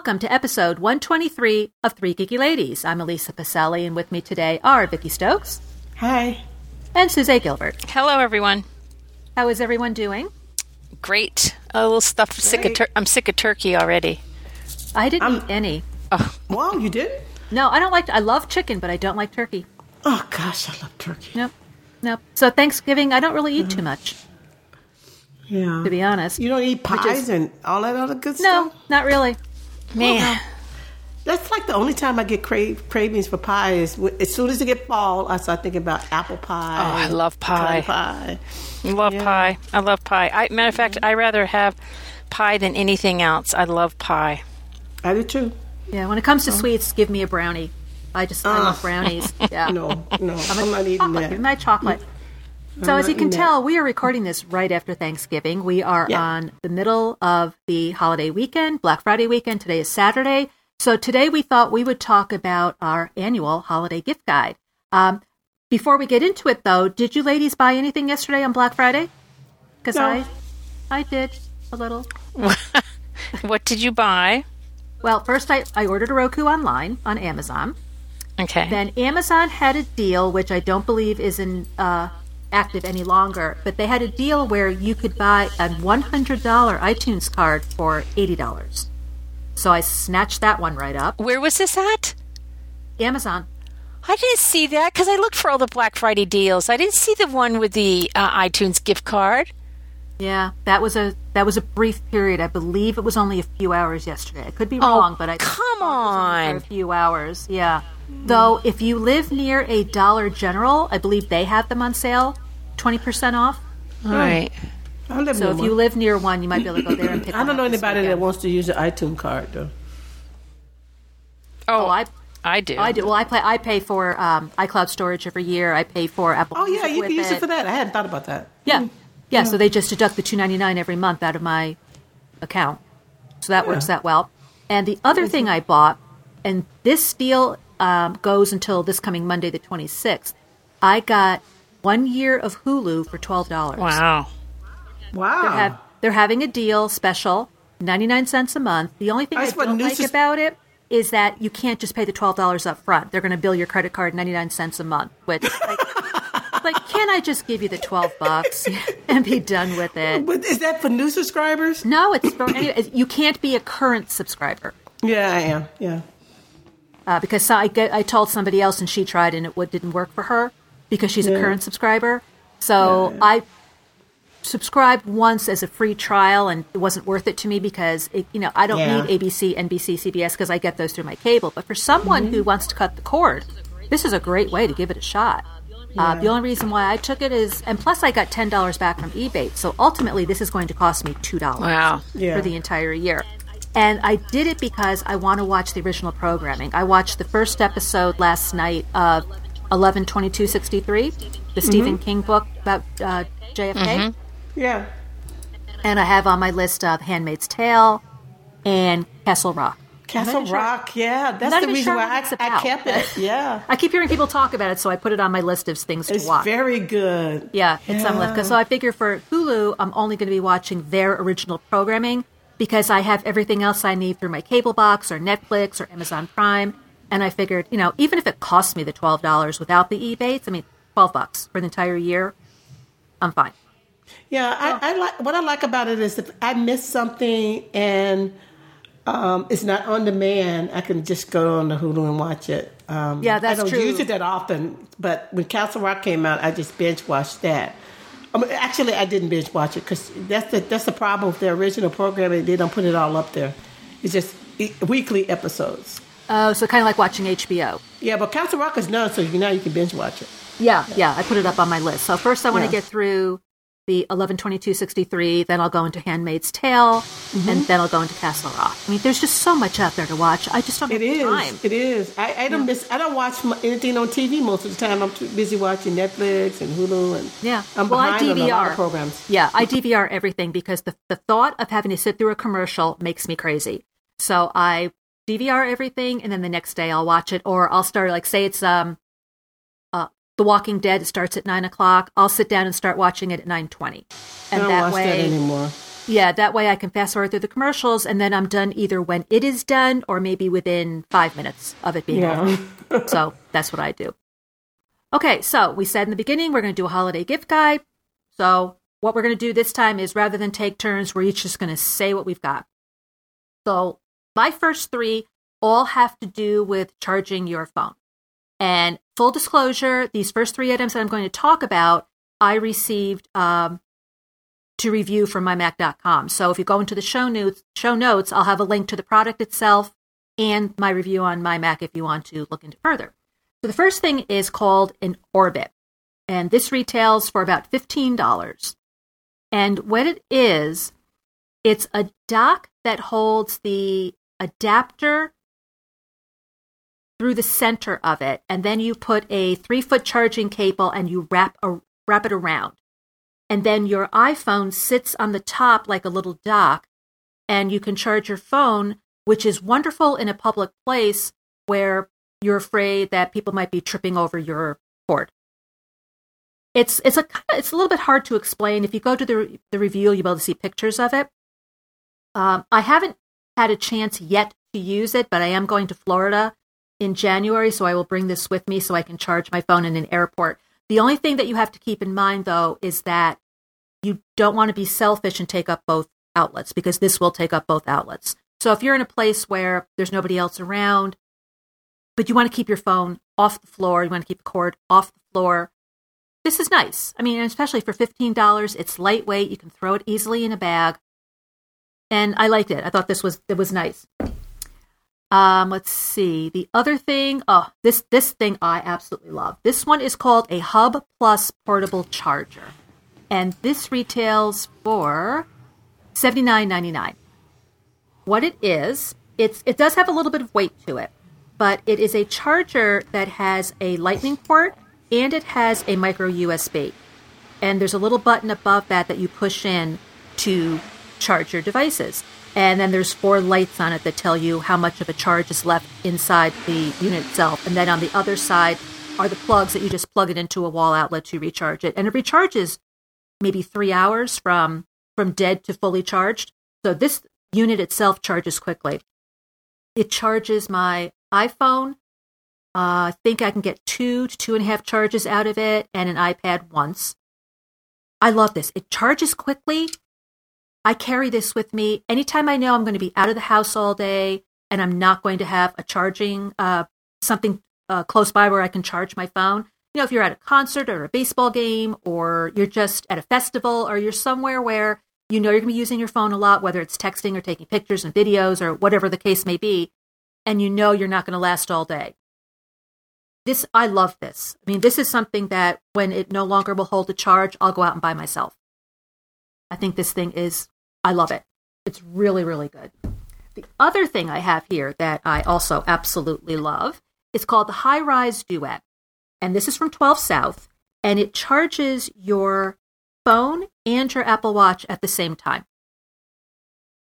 Hi, and welcome to episode 123 of Three Geeky Ladies. I'm Elisa Pacelli, and with me today are Vicky Stokes Hi. and Suzette Gilbert. Hello, everyone. How is everyone doing? Great. A little stuff. Sick of Great. tur- I'm sick of turkey already. I didn't I'm- eat any. Oh. Wow, you did? No, I don't like. I love chicken, but I don't like turkey. Oh gosh, I love turkey. Nope, nope. So Thanksgiving, I don't really eat too much, Yeah. to be honest. You don't eat Which pies is- and all that other good No, stuff? No, not really. Man, That's like the only time I get crave, cravings for pie is wh- as soon as it get fall, I start thinking about apple pie. Oh, I love pie. pie. I love Yeah. pie. I love pie. I, matter of fact, I rather have pie than anything else. I love pie. I do too. Yeah, when it comes to oh. sweets, give me a brownie. I just I love ah. brownies. Yeah. No, no, I'm, a not eating chocolate. that. Give me my chocolate. So as you can tell, we are recording this right after Thanksgiving. We are Yeah. on the middle of the holiday weekend, Black Friday weekend. Today is Saturday. So today we thought we would talk about our annual holiday gift guide. Um, before we get into it, though, did you ladies buy anything yesterday on Black Friday? Because No. I, I did a little. What did you buy? Well, first I, I ordered a Roku online on Amazon. Okay. Then Amazon had a deal, which I don't believe is in uh, active any longer, but they had a deal where you could buy a $100 iTunes card for $80. So I snatched that one right up. Where was this at? Amazon. I didn't see that because I looked for all the Black Friday deals. I didn't see the one with the uh, iTunes gift card. Yeah, that was a that was a brief period. I believe it was only a few hours yesterday. I could be Oh, wrong, but I come thought it was only for on. a few hours. Yeah. Though if you live near a Dollar General, I believe they have them on sale, twenty percent off. All right. I live So near if one. you live near one, you might be able to go there and pick. Up. I one don't know up this anybody that weekend. wants to use an iTunes card though. Oh, Oh, I I do. I do. Well, I pay. I pay for um, iCloud storage every year. I pay for Apple. Oh yeah, Music you with can use it for that. I hadn't thought about that. Yeah, yeah. So they just deduct the two ninety nine every month out of my account. So that works that well. And the other thing I bought, and this deal um, goes until this coming Monday, the twenty sixth. I got one year of Hulu for twelve dollars. Wow. Wow. They're, have, they're having a deal special, 99 cents a month. The only thing I, That's what don't like Noosa- about it is that you can't just pay the $12 up front. They're going to bill your credit card 99 cents a month, which like, like can I just give you the 12 bucks and be done with it? But is that for new subscribers? No, it's for any, you can't be a current subscriber. Yeah, I am. Yeah. Uh, because I, I told somebody else and she tried and it didn't work for her because she's a current subscriber. So I subscribed once as a free trial and it wasn't worth it to me because it, you know I don't Yeah. need ABC, NBC, CBS because I get those through my cable. But for someone Mm-hmm. who wants to cut the cord, this is a great way to give it a shot. Uh, the only reason why I took it is, and plus I got ten dollars back from eBay. So ultimately, this is going to cost me two dollars Wow. Yeah. for the entire year. And I did it because I want to watch the original programming. I watched the first episode last night of 112263, the Stephen Mm-hmm. King book about uh, JFK. Yeah. And I have on my list of Handmaid's Tale and Castle Rock. Castle even sure- Rock, yeah. That's not the reason sure why what I, it's I kept it. Yeah. I keep hearing people talk about it, so I put it on my list of things to watch. It's very good. Yeah, it's on list. 'Cause- So I figure for Hulu, I'm only going to be watching their original programming because I have everything else I need through my cable box or Netflix or Amazon Prime. And I figured, you know, even if it costs me the twelve dollars without the ebates, I mean, twelve bucks for the entire year, I'm fine. Yeah, I, I like what I like about it is if I miss something and um, it's not on demand, I can just go on the Hulu and watch it. Um, Yeah, that's true. I don't true. use it that often, but when Castle Rock came out, I just binge watched that. Um, actually, I didn't binge watch it because that's the that's the problem with the original programming. They don't put it all up there. It's just weekly episodes. Oh, so kind of like watching HBO. Yeah, but Castle Rock is done, so you, now you can binge watch it. Yeah, yeah, I put it up on my list. So first, I want to Yeah. get through the eleven twenty two sixty three. Then I'll go into Handmaid's Tale, Mm-hmm. and then I'll go into Castle Rock. I mean, there's just so much out there to watch. I just don't It have is. time. It is. I, I don't miss. I don't watch anything on TV most of the time. I'm too busy watching Netflix and Hulu and Yeah. I'm well, I behind on a lot DVR of programs. Yeah, I DVR everything because the the thought of having to sit through a commercial makes me crazy. So I DVR everything, and then the next day I'll watch it, or I'll start like say it's um, uh, The Walking Dead starts at nine o'clock. I'll sit down and start watching it at nine twenty, I and don't that watch way. that anymore. Yeah, that way I can fast forward through the commercials and then I'm done either when it is done or maybe within five minutes of it being Yeah. over. so that's what I do. Okay, so we said in the beginning we're going to do a holiday gift guide. So what we're going to do this time is rather than take turns, we're each just going to say what we've got. So my first three all have to do with charging your phone. And full disclosure, these first three items that I'm going to talk about, I received um, to review from mymac.com. So if you go into the show notes, show notes, I'll have a link to the product itself and my review on my Mac if you want to look into further. So the first thing is called an Orbit, and this retails for about fifteen dollars. And what it is, it's a dock that holds the adapter through the center of it, and then you put a three foot charging cable and you wrap a, wrap it around, and then your iPhone sits on the top like a little dock, and you can charge your phone, which is wonderful in a public place where you're afraid that people might be tripping over your cord. It's it's a it's a little bit hard to explain. If you go to the the review, you'll be able to see pictures of it. Um, I haven't had a chance yet to use it, but I am going to Florida in January, so I will bring this with me so I can charge my phone in an airport. The only thing that you have to keep in mind, though, is that you don't want to be selfish and take up both outlets because this will take up both outlets. So if you're in a place where there's nobody else around, but you want to keep your phone off the floor, you want to keep the cord off the floor, this is nice. I mean, especially for $15, it's lightweight, you can throw it easily in a bag. And I liked it. I thought this was it was nice. Um, let's see. The other thing, oh, this this thing I absolutely love. This one is called a Hub Plus portable charger. And this retails for $79.99. What it is, it's it does have a little bit of weight to it, but it is a charger that has a lightning port and it has a micro USB. And there's a little button above that that you push in to charge your devices. And then there's four lights on it that tell you how much of a charge is left inside the unit itself. And then on the other side are the plugs that you just plug it into a wall outlet to recharge it. And it recharges maybe three hours from from dead to fully charged. So this unit itself charges quickly. It charges my iPhone. Uh, I think I can get two to two and a half charges out of it, and an iPad once. I love this. It charges quickly. I carry this with me anytime I know I'm going to be out of the house all day and I'm not going to have a charging uh, something uh, close by where I can charge my phone. You know, if you're at a concert or a baseball game, or you're just at a festival, or you're somewhere where you know you're going to be using your phone a lot, whether it's texting or taking pictures and videos or whatever the case may be, and you know you're not going to last all day. This, I love this. I mean, this is something that when it no longer will hold a charge, I'll go out and buy myself. I think this thing is, I love it. It's really, really good. The other thing I have here that I also absolutely love is called the HiRise Duet. And this is from 12 South, and it charges your phone and your Apple Watch at the same time.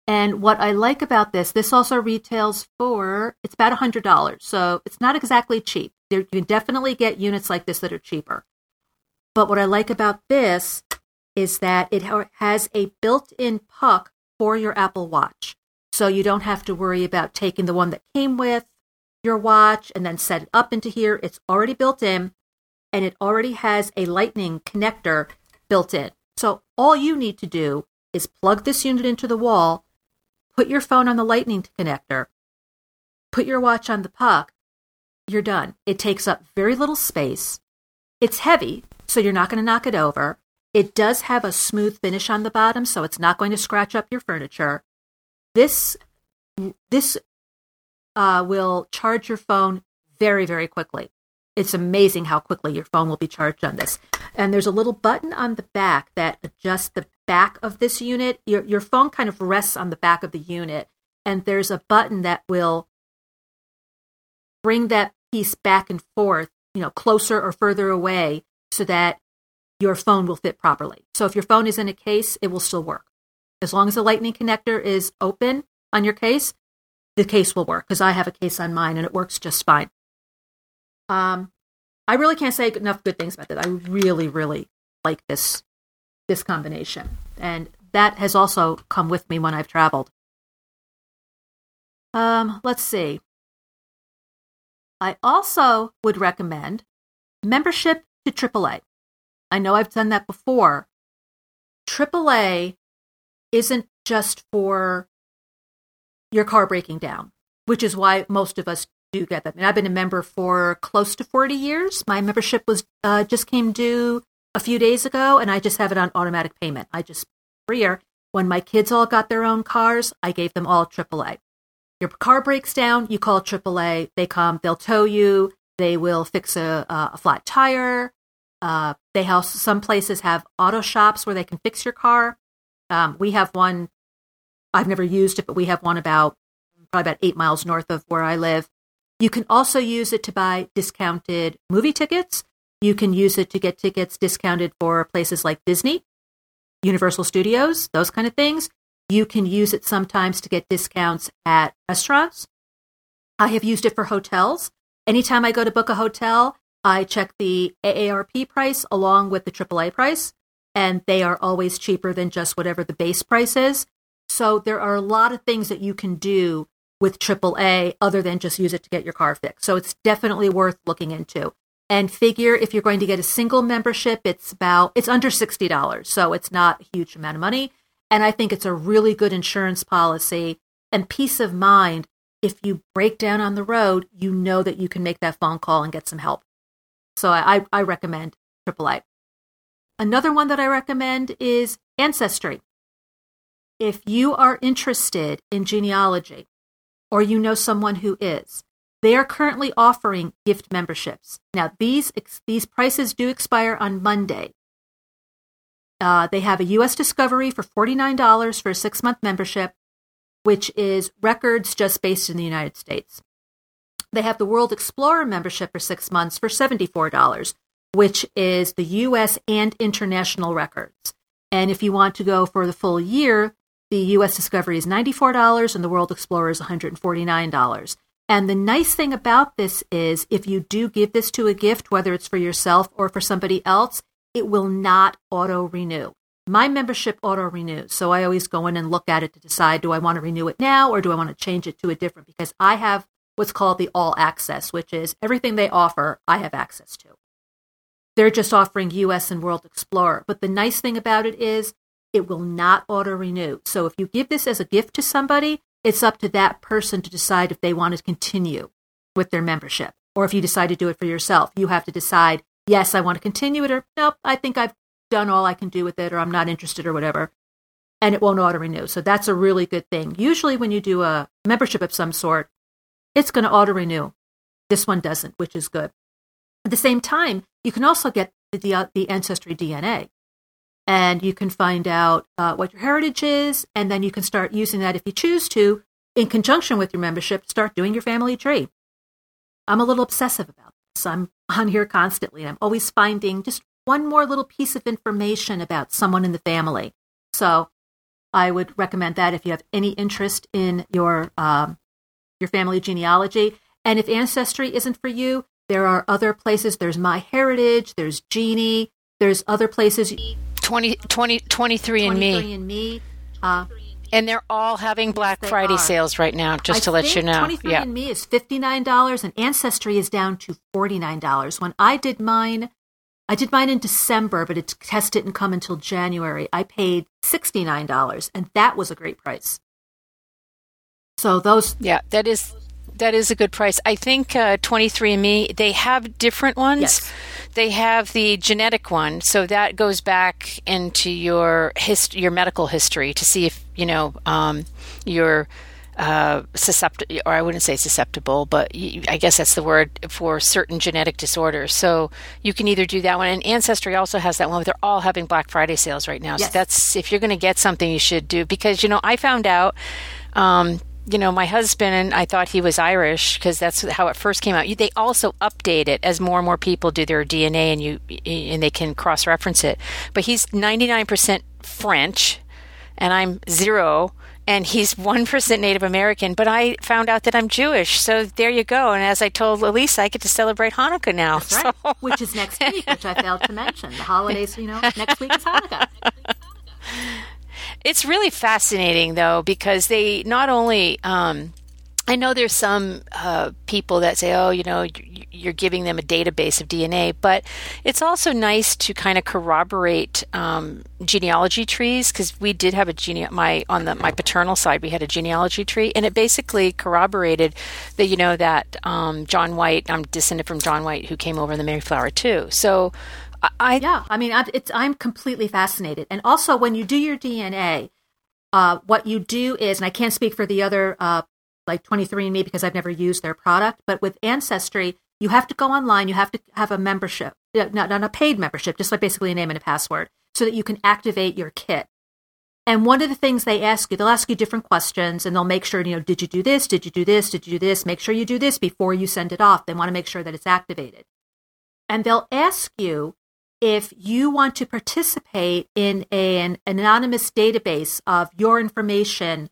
And what I like about this, this also retails for it's about $100. So it's not exactly cheap. You can definitely get units like this that are cheaper. But what I like about this is that it has a built in puck for your Apple Watch. So you don't have to worry about taking the one that came with your watch and then set it up into here. It's already built in and it already has a lightning connector built in. So all you need to do is plug this unit into the wall, put your phone on the lightning connector, put your watch on the puck, you're done. It takes up very little space. It's heavy, so you're not going to knock it over. It does have a smooth finish on the bottom, so it's not going to scratch up your furniture. This this uh, will charge your phone very, very quickly. It's amazing how quickly your phone will be charged on this. And there's a little button on the back that adjusts the back of this unit. Your, your phone kind of rests on the back of the unit, and there's a button that will bring that piece back and forth, you know, closer or further away so that your phone will fit properly. So if your phone is in a case, it will still work. As long as the lightning connector is open on your case, the case will work because I have a case on mine and it works just fine. Um, I really can't say enough good things about that. I really, really like this this combination, and that has also come with me when I've traveled. Um, let's see. I also would recommend membership to AAA. I know I've done that before. AAA isn't just for your car breaking down, which is why most of us do get them. Mean, I've been a member for close to 40 years. My membership was uh, just came due a few days ago, and I just have it on automatic payment. I just every year when my kids all got their own cars, I gave them all AAA. Your car breaks down, you call AAA. They come, they'll tow you. They will fix a, a flat tire. Uh, they have some places have auto shops where they can fix your car. Um, we have one. I've never used it, but we have one about probably about eight miles north of where I live. You can also use it to buy discounted movie tickets. You can use it to get tickets discounted for places like Disney, Universal Studios, those kind of things. You can use it sometimes to get discounts at restaurants. I have used it for hotels. Anytime I go to book a hotel, I check the AARP price along with the AAA price, and they are always cheaper than just whatever the base price is. So there are a lot of things that you can do with AAA other than just use it to get your car fixed. So it's definitely worth looking into. And figure if you're going to get a single membership, it's about it's under sixty dollars, so it's not a huge amount of money. And I think it's a really good insurance policy and peace of mind. If you break down on the road, you know that you can make that phone call and get some help. So I, I recommend AAA. Another one that I recommend is Ancestry. If you are interested in genealogy or you know someone who is, they are currently offering gift memberships. Now, these, these prices do expire on Monday. Uh, they have a U.S. Discovery for $49 for a six month membership, which is records just based in the United States. They have the World Explorer membership for six months for $74, which is the U.S. and international records. And if you want to go for the full year, the U.S. Discovery is $94 and the World Explorer is $149. And the nice thing about this is if you do give this to a gift, whether it's for yourself or for somebody else, it will not auto renew. My membership auto renews. So I always go in and look at it to decide do I want to renew it now or do I want to change it to a different? Because I have what's called the all access, which is everything they offer, I have access to. They're just offering US and World Explorer. But the nice thing about it is it will not auto renew. So if you give this as a gift to somebody, it's up to that person to decide if they want to continue with their membership. Or if you decide to do it for yourself, you have to decide yes, I want to continue it, or nope, I think I've done all I can do with it, or I'm not interested, or whatever. And it won't auto renew. So that's a really good thing. Usually, when you do a membership of some sort, it's going to auto renew. This one doesn't, which is good. At the same time, you can also get the, uh, the Ancestry DNA. And you can find out uh, what your heritage is, and then you can start using that if you choose to, in conjunction with your membership, start doing your family tree. I'm a little obsessive about this. I'm on here constantly and I'm always finding just one more little piece of information about someone in the family. So I would recommend that if you have any interest in your um, your family genealogy. And if ancestry isn't for you, there are other places. There's My Heritage. There's Geni. There's other places. 20, 20, 23 and Me. and Me. Uh, and they're all having Black they Friday are. sales right now, just I to let you know. 23 Yeah. and Me is $59 and Ancestry is down to $49. When I did mine, I did mine in December, but it test didn't come until January. I paid $69 and that was a great price. So those Yeah, that is that is a good price. I think uh, 23andMe they have different ones. Yes. They have the genetic one, so that goes back into your hist- your medical history to see if you know um, you're uh, susceptible, or I wouldn't say susceptible, but I guess that's the word for certain genetic disorders. So you can either do that one, and Ancestry also has that one. They're all having Black Friday sales right now. Yes. So that's if you're going to get something, you should do because you know I found out. Um, you know, my husband, I thought he was Irish because that's how it first came out. They also update it as more and more people do their DNA, and you and they can cross reference it. But he's ninety nine percent French, and I'm zero, and he's one percent Native American. But I found out that I'm Jewish, so there you go. And as I told Elisa, I get to celebrate Hanukkah now. That's right. So- Which is next week, which I failed to mention. The holidays, you know, next week is Hanukkah. It's really fascinating, though, because they not only um, I know there's some uh, people that say, oh, you know, you're giving them a database of DNA, but it's also nice to kind of corroborate um, genealogy trees because we did have a gene my on the my paternal side we had a genealogy tree and it basically corroborated that you know that um, John White I'm descended from John White who came over in the Mayflower too. So I yeah, I mean I'm, completely fascinated, and also when you do your DNA. Uh, what you do is, and I can't speak for the other uh, like 23andMe because I've never used their product. But with Ancestry, you have to go online. You have to have a membership, not, not a paid membership, just like basically a name and a password, so that you can activate your kit. And one of the things they ask you, they'll ask you different questions and they'll make sure, you know, did you do this? Did you do this? Did you do this? Make sure you do this before you send it off. They want to make sure that it's activated. And they'll ask you if you want to participate in an anonymous database of your information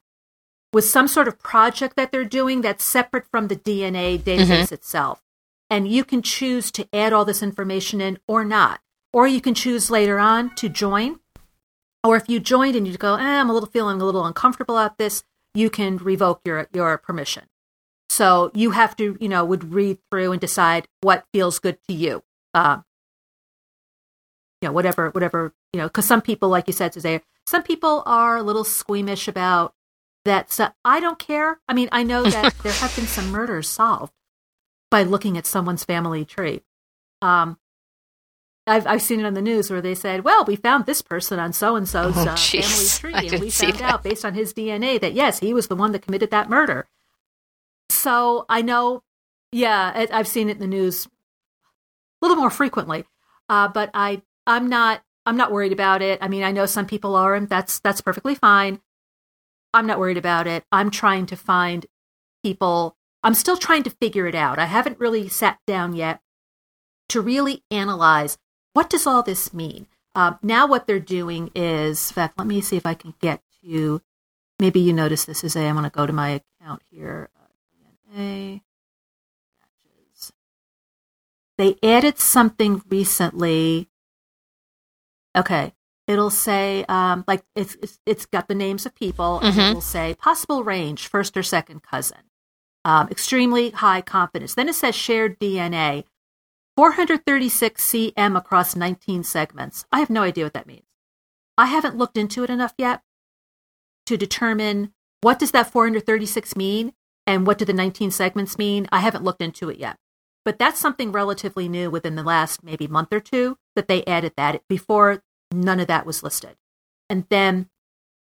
with some sort of project that they're doing that's separate from the DNA database mm-hmm. itself. And you can choose to add all this information in or not. Or you can choose later on to join. Or if you joined and you go, eh, I'm a little feeling a little uncomfortable at this, you can revoke your, your permission. So you have to, you know, would read through and decide what feels good to you. Uh, you know, whatever, whatever, you know, because some people, like you said, today, some people are a little squeamish about that I don't care. I mean, I know that there have been some murders solved by looking at someone's family tree. Um, I've, I've seen it on the news where they said, well, we found this person on so and so's uh, family tree, and we found out based on his DNA that, yes, he was the one that committed that murder. So I know, yeah, I've seen it in the news a little more frequently, uh, but I, I'm not, I'm not worried about it. I mean, I know some people are, and that's that's perfectly fine. I'm not worried about it. I'm trying to find people. I'm still trying to figure it out. I haven't really sat down yet to really analyze what does all this mean. Uh, now, what they're doing is, in fact, let me see if I can get to. Maybe you notice this is a. I'm going to go to my account here. Uh. They added something recently. Okay, it'll say um, like it's, it's, it's got the names of people and mm-hmm. it will say possible range first or second cousin. Um, extremely high confidence. Then it says shared dna 436 cm across 19 segments. I have no idea what that means. I haven't looked into it enough yet to determine what does that 436 mean and what do the 19 segments mean. I haven't looked into it yet. But that's something relatively new within the last maybe month or two that they added that before None of that was listed. And then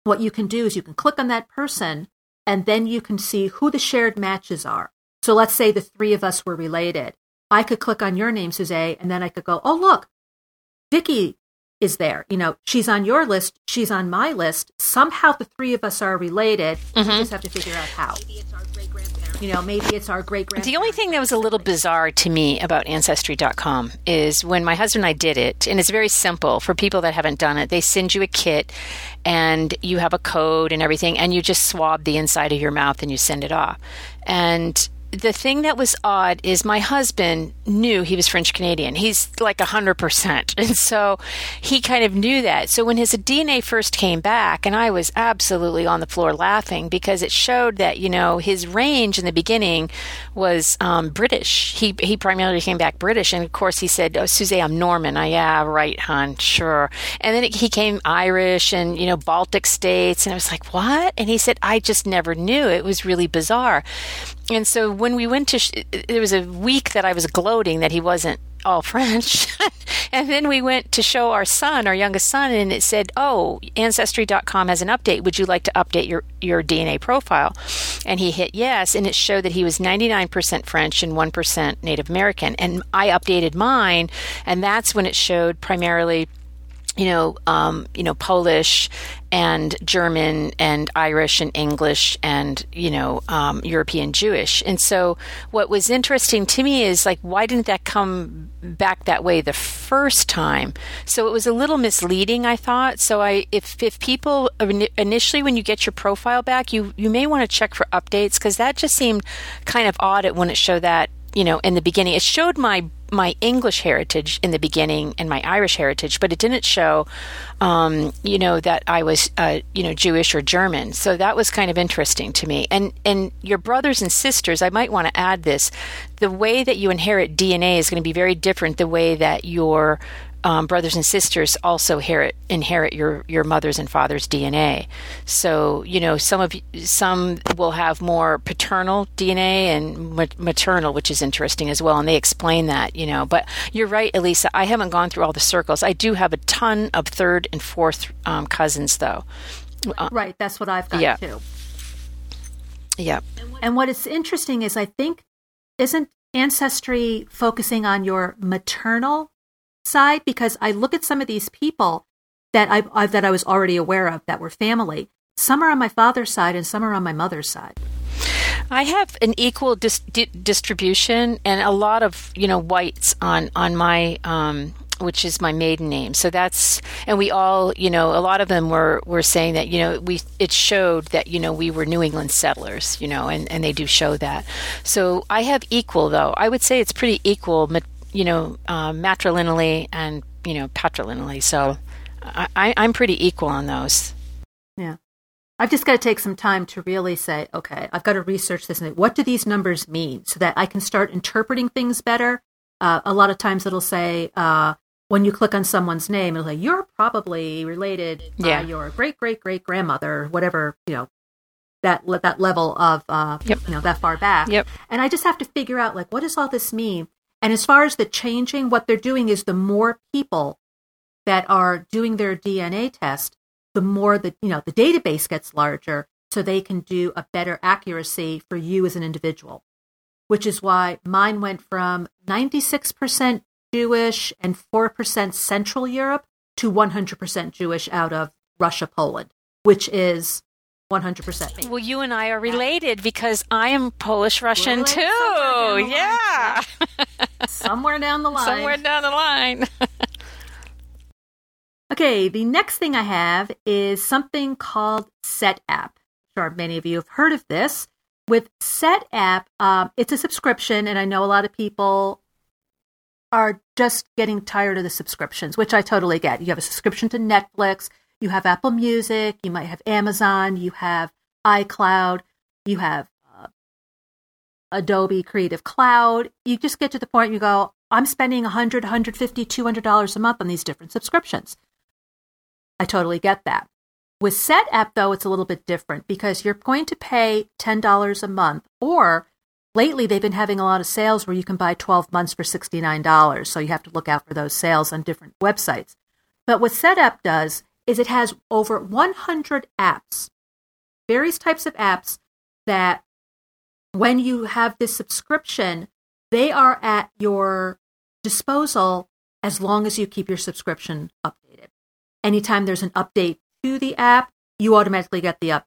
what you can do is you can click on that person and then you can see who the shared matches are. So let's say the three of us were related. I could click on your name, Suzanne, and then I could go, oh, look, Vicky is there. You know, she's on your list, she's on my list. Somehow the three of us are related. Mm-hmm. We just have to figure out how. You know, maybe it's our great The only thing that was a little bizarre to me about Ancestry.com is when my husband and I did it, and it's very simple for people that haven't done it. They send you a kit and you have a code and everything, and you just swab the inside of your mouth and you send it off. And the thing that was odd is my husband knew he was French Canadian. He's like a 100%. And so he kind of knew that. So when his DNA first came back, and I was absolutely on the floor laughing because it showed that, you know, his range in the beginning was um, British. He, he primarily came back British. And of course, he said, Oh, Suze, I'm Norman. I, yeah, right, hon, sure. And then it, he came Irish and, you know, Baltic states. And I was like, What? And he said, I just never knew. It was really bizarre and so when we went to, sh- there was a week that I was gloating that he wasn't all French. and then we went to show our son, our youngest son, and it said, Oh, Ancestry.com has an update. Would you like to update your, your DNA profile? And he hit yes, and it showed that he was 99% French and 1% Native American. And I updated mine, and that's when it showed primarily you know, um, you know, Polish and German and Irish and English and you know, um, European Jewish. And so, what was interesting to me is like, why didn't that come back that way the first time? So it was a little misleading, I thought. So I, if if people initially when you get your profile back, you you may want to check for updates because that just seemed kind of odd It wouldn't show that you know, in the beginning. It showed my my English heritage in the beginning and my Irish heritage, but it didn't show, um, you know, that I was, uh, you know, Jewish or German. So that was kind of interesting to me. And and your brothers and sisters, I might want to add this: the way that you inherit DNA is going to be very different. The way that your um, brothers and sisters also inherit inherit your your mother's and father's DNA. So you know some of some will have more paternal DNA and maternal, which is interesting as well, and they explain that. You know, but you're right, Elisa. I haven't gone through all the circles. I do have a ton of third and fourth um, cousins, though. Uh, right, that's what I've got yeah. too. Yeah. And what is interesting is I think isn't ancestry focusing on your maternal side because I look at some of these people that I, I that I was already aware of that were family. Some are on my father's side and some are on my mother's side. I have an equal dis- di- distribution and a lot of you know whites on on my um, which is my maiden name. So that's and we all you know a lot of them were were saying that you know we it showed that you know we were New England settlers you know and and they do show that. So I have equal though. I would say it's pretty equal you know, uh, matrilineally and, you know, patrilineally. So I, I'm pretty equal on those. Yeah. I've just got to take some time to really say, okay, I've got to research this. And what do these numbers mean so that I can start interpreting things better? Uh, a lot of times it'll say, uh, when you click on someone's name, it'll say, you're probably related yeah. by your great great great grandmother, whatever, you know, that that level of, uh, yep. you know, that far back. Yep. And I just have to figure out, like, what does all this mean? And as far as the changing, what they're doing is the more people that are doing their DNA test, the more the you know the database gets larger, so they can do a better accuracy for you as an individual. Which is why mine went from 96% Jewish and 4% Central Europe to 100% Jewish out of Russia, Poland, which is 100%. Well, you and I are related because I am Polish Russian too. Yeah. somewhere down the line. Somewhere down the line. okay, the next thing I have is something called Setapp. I'm sure many of you have heard of this. With Setapp, um, it's a subscription, and I know a lot of people are just getting tired of the subscriptions, which I totally get. You have a subscription to Netflix, you have Apple Music, you might have Amazon, you have iCloud, you have uh, Adobe Creative Cloud. You just get to the point you go, I'm spending 100, 150, 200 dollars a month on these different subscriptions. I totally get that. With Set Setapp though, it's a little bit different because you're going to pay $10 a month or lately they've been having a lot of sales where you can buy 12 months for $69. So you have to look out for those sales on different websites. But what Set Setapp does is it has over 100 apps, various types of apps that when you have this subscription, they are at your disposal as long as you keep your subscription updated. Anytime there's an update to the app, you automatically get the update.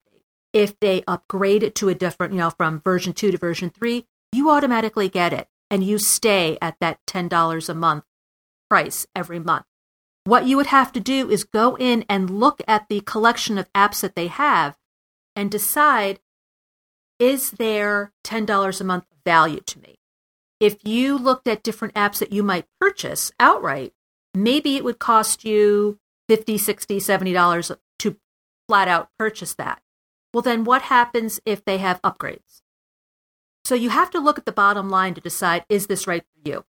If they upgrade it to a different, you know, from version 2 to version 3, you automatically get it and you stay at that $10 a month price every month. What you would have to do is go in and look at the collection of apps that they have and decide is there $10 a month value to me? If you looked at different apps that you might purchase outright, maybe it would cost you 50, 60, 70 dollars to flat out purchase that. Well, then what happens if they have upgrades? So you have to look at the bottom line to decide is this right for you?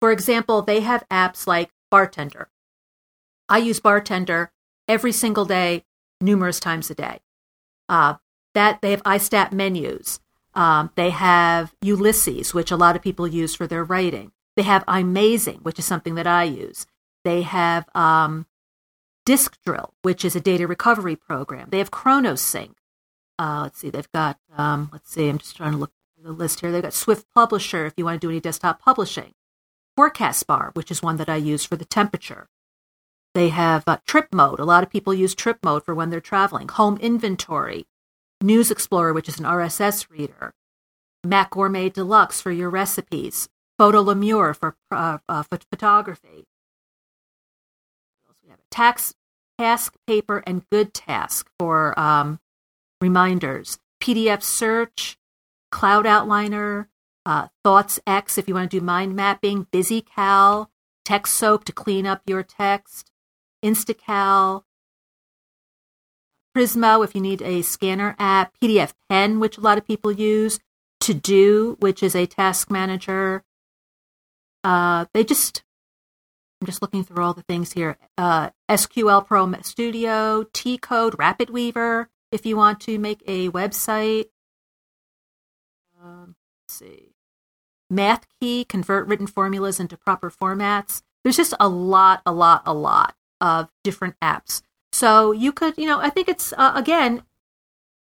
For example, they have apps like Bartender. I use Bartender every single day, numerous times a day. Uh, that they have iStat menus. Um, they have Ulysses, which a lot of people use for their writing. They have iMazing, which is something that I use. They have um, Disk Drill, which is a data recovery program. They have ChronoSync. Uh, let's see, they've got, um, let's see, I'm just trying to look through the list here. They've got Swift Publisher if you want to do any desktop publishing. Forecast Bar, which is one that I use for the temperature. They have uh, trip mode. A lot of people use trip mode for when they're traveling. Home inventory. News Explorer, which is an RSS reader. Mac Gourmet Deluxe for your recipes. Photolemur for uh, uh, photography. We have tax, task paper, and good task for um, reminders. PDF search, Cloud Outliner, uh, Thoughts X if you want to do mind mapping, Busy Cal, BusyCal, TextSoap to clean up your text, Instacal, Prizmo if you need a scanner app, PDF Pen, which a lot of people use, To Do, which is a task manager. Uh, they just, I'm just looking through all the things here. Uh, SQL Pro Studio, T Code, Rapid Weaver, if you want to make a website. Um, let's see. Math Key, convert written formulas into proper formats. There's just a lot, a lot, a lot of different apps. So you could, you know, I think it's, uh, again,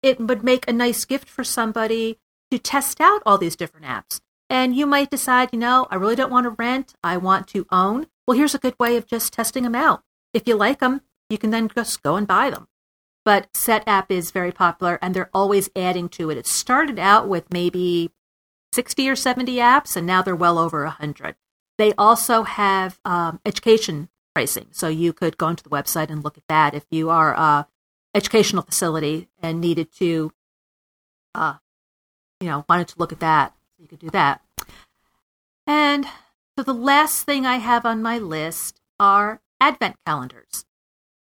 it would make a nice gift for somebody to test out all these different apps. And you might decide, you know, I really don't want to rent, I want to own. Well, here's a good way of just testing them out. If you like them, you can then just go and buy them. But Setapp is very popular and they're always adding to it. It started out with maybe 60 or 70 apps, and now they're well over 100. They also have um, education pricing. So you could go onto the website and look at that if you are a educational facility and needed to, uh, you know, wanted to look at that. You could do that. And so the last thing I have on my list are advent calendars.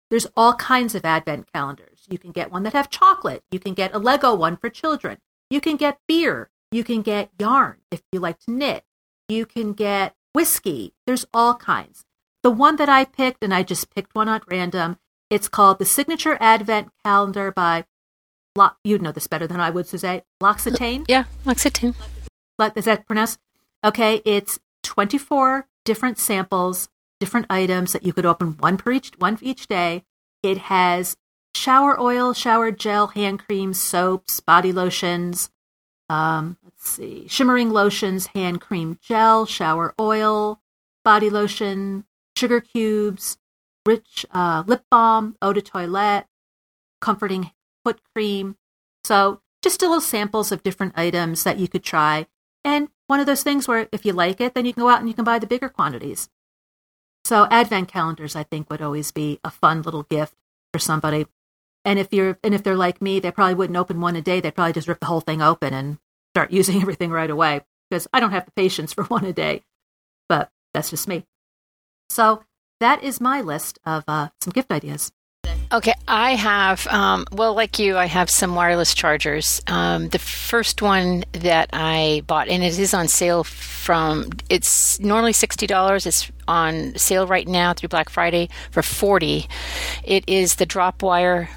There's all kinds of advent calendars. You can get one that have chocolate. You can get a Lego one for children. You can get beer. You can get yarn if you like to knit. You can get whiskey. There's all kinds. The one that I picked, and I just picked one at random, it's called the Signature Advent Calendar by, you'd know this better than I would, Suzette, L'Occitane. Yeah, L'Occitane. Is that pronounced? Okay, it's 24 different samples, different items that you could open one per each, one for each day. It has shower oil, shower gel, hand creams, soaps, body lotions. Um, let's see, shimmering lotions, hand cream gel, shower oil, body lotion, sugar cubes, rich uh, lip balm, eau de toilette, comforting foot cream. So just a little samples of different items that you could try. And one of those things where if you like it, then you can go out and you can buy the bigger quantities. So advent calendars, I think, would always be a fun little gift for somebody. And if you're and if they're like me, they probably wouldn't open one a day. They'd probably just rip the whole thing open and start using everything right away because I don't have the patience for one a day. But that's just me. So that is my list of uh, some gift ideas. Okay, I have, um, well, like you, I have some wireless chargers. Um, the first one that I bought, and it is on sale from, it's normally $60. It's on sale right now through Black Friday for 40 It is the drop wire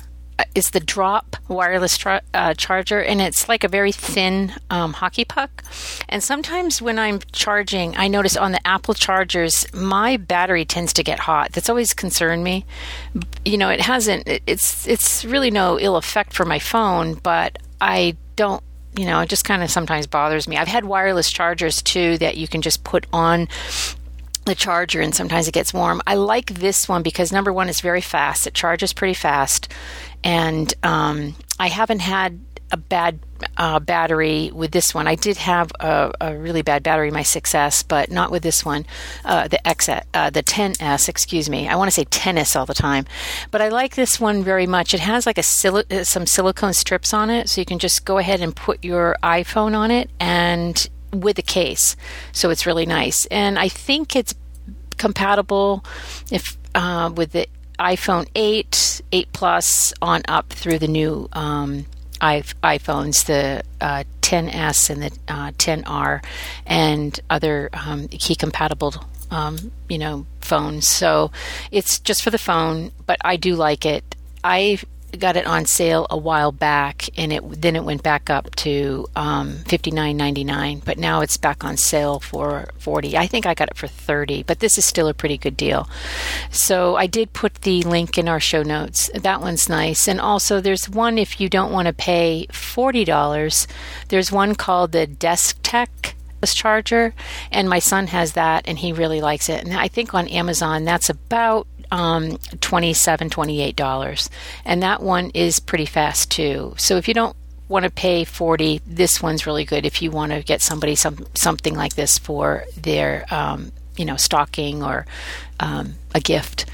is the drop wireless tra- uh, charger, and it's like a very thin um, hockey puck. And sometimes when I'm charging, I notice on the Apple chargers, my battery tends to get hot. That's always concerned me. You know, it hasn't. It's it's really no ill effect for my phone, but I don't. You know, it just kind of sometimes bothers me. I've had wireless chargers too that you can just put on the charger and sometimes it gets warm. I like this one because number one, it's very fast. It charges pretty fast and um, I haven't had a bad uh, battery with this one. I did have a, a, really bad battery, my 6S, but not with this one, uh, the X, uh, the 10S. Excuse me. I want to say 10S all the time, but I like this one very much. It has like a uh, some silicone strips on it, so you can just go ahead and put your iPhone on it and with a case, so it's really nice. And I think it's compatible if uh, with the iPhone 8, 8 Plus on up through the new um, iPhones, the uh, 10s and the uh, 10R, and other um, Qi compatible, um, you know, phones. So it's just for the phone, but I do like it. I got it on sale a while back, and it then it went back up to um, fifty nine ninety nine. But now it's back on sale for forty. I think I got it for thirty, but this is still a pretty good deal. So I did put the link in our show notes. That one's nice, and also there's one if you don't want to pay forty dollars. There's one called the Desk Tech charger and my son has that and he really likes it and i think on amazon that's about um, $27, $28. And that one is pretty fast too. So if you don't want to pay 40 this one's really good if you want to get somebody some something like this for their um, you know stocking or um, a gift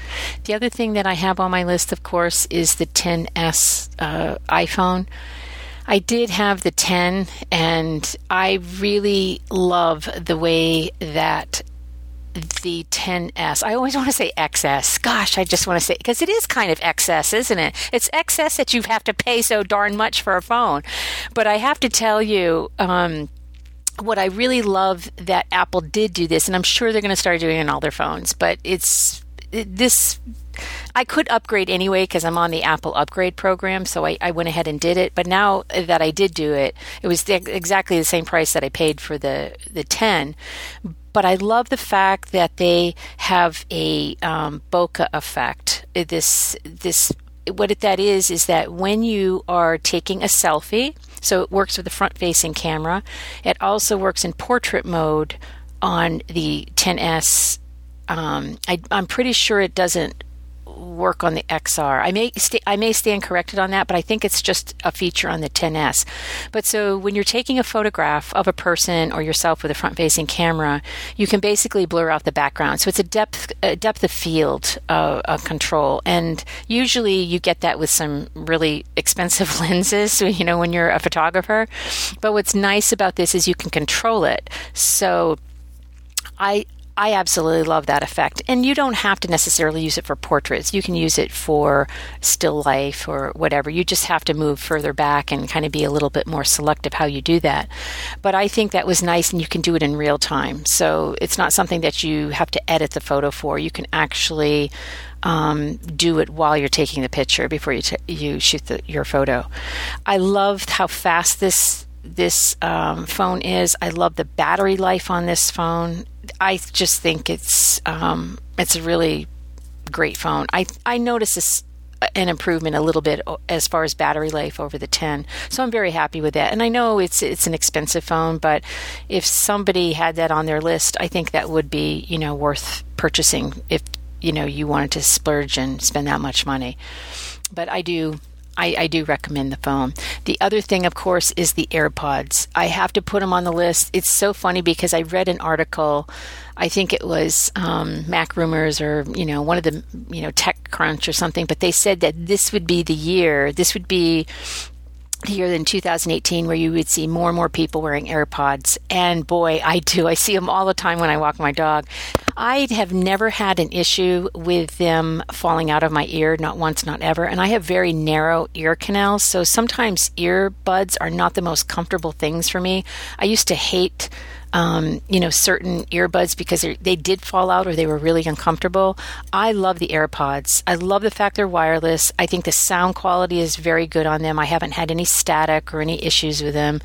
the other thing that i have on my list of course is the 10s uh, iphone I did have the 10, and I really love the way that the 10S. I always want to say XS. Gosh, I just want to say because it is kind of XS, isn't it? It's XS that you have to pay so darn much for a phone. But I have to tell you, um, what I really love that Apple did do this, and I'm sure they're going to start doing it in all their phones, but it's it, this. I could upgrade anyway because I'm on the Apple upgrade program, so I, I, went ahead and did it. But now that I did do it, it was the, exactly the same price that I paid for the the 10 but I love the fact that they have a um, bokeh effect. This this what that is is that when you are taking a selfie, so it works with the front facing camera. It also works in portrait mode on the 10s. Um, I, I'm pretty sure it doesn't work on the XR. I may st- I may stand corrected on that, but I think it's just a feature on the 10s. But so when you're taking a photograph of a person or yourself with a front-facing camera, you can basically blur out the background. So it's a depth a depth of field uh, of control, and usually you get that with some really expensive lenses. You know when you're a photographer. But what's nice about this is you can control it. So I I absolutely love that effect. And you don't have to necessarily use it for portraits. You can use it for still life or whatever. You just have to move further back and kind of be a little bit more selective how you do that. But I think that was nice and you can do it in real time. So it's not something that you have to edit the photo for. You can actually um, do it while you're taking the picture before you, t- you shoot the, your photo. I loved how fast this this um, phone is. I love the battery life on this phone. I just think it's um, it's a really great phone. I I notice this uh, an improvement a little bit as far as battery life over the 10. So I'm very happy with that. And I know it's it's an expensive phone, but if somebody had that on their list, I think that would be, you know, worth purchasing if, you know, you wanted to splurge and spend that much money. But I do I, I, do recommend the phone. The other thing, of course, is the AirPods. I have to put them on the list. It's so funny because I read an article. I think it was um, Mac Rumors or you know one of the you know Tech Crunch or something. But they said that this would be the year. This would be here in 2018 where you would see more and more people wearing AirPods. And boy, I do. I see them all the time when I walk my dog. I have never had an issue with them falling out of my ear, not once, not ever. And I have very narrow ear canals, so sometimes earbuds are not the most comfortable things for me. I used to hate um, you know, certain earbuds because they did fall out or they were really uncomfortable. I love the AirPods. I love the fact they're wireless. I think the sound quality is very good on them. I haven't had any static or any issues with them.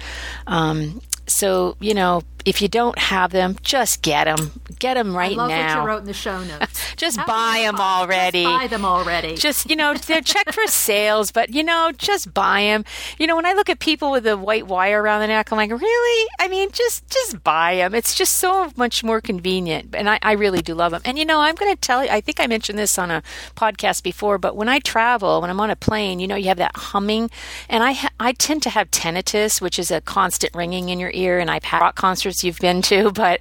Um, so, you know, if you don't have them, just get them. Get them right I love now. what you wrote in the show notes. just buy them already. Just buy them already. Just, you know, they're check for sales, but, you know, just buy them. You know, when I look at people with the white wire around the neck, I'm like, really? I mean, just just buy them. It's just so much more convenient. And I, I really do love them. And, you know, I'm going to tell you, I think I mentioned this on a podcast before, but when I travel, when I'm on a plane, you know, you have that humming. And I, ha- I tend to have tinnitus, which is a constant ringing in your ear. And I've had rock concerts concerts you've been to, but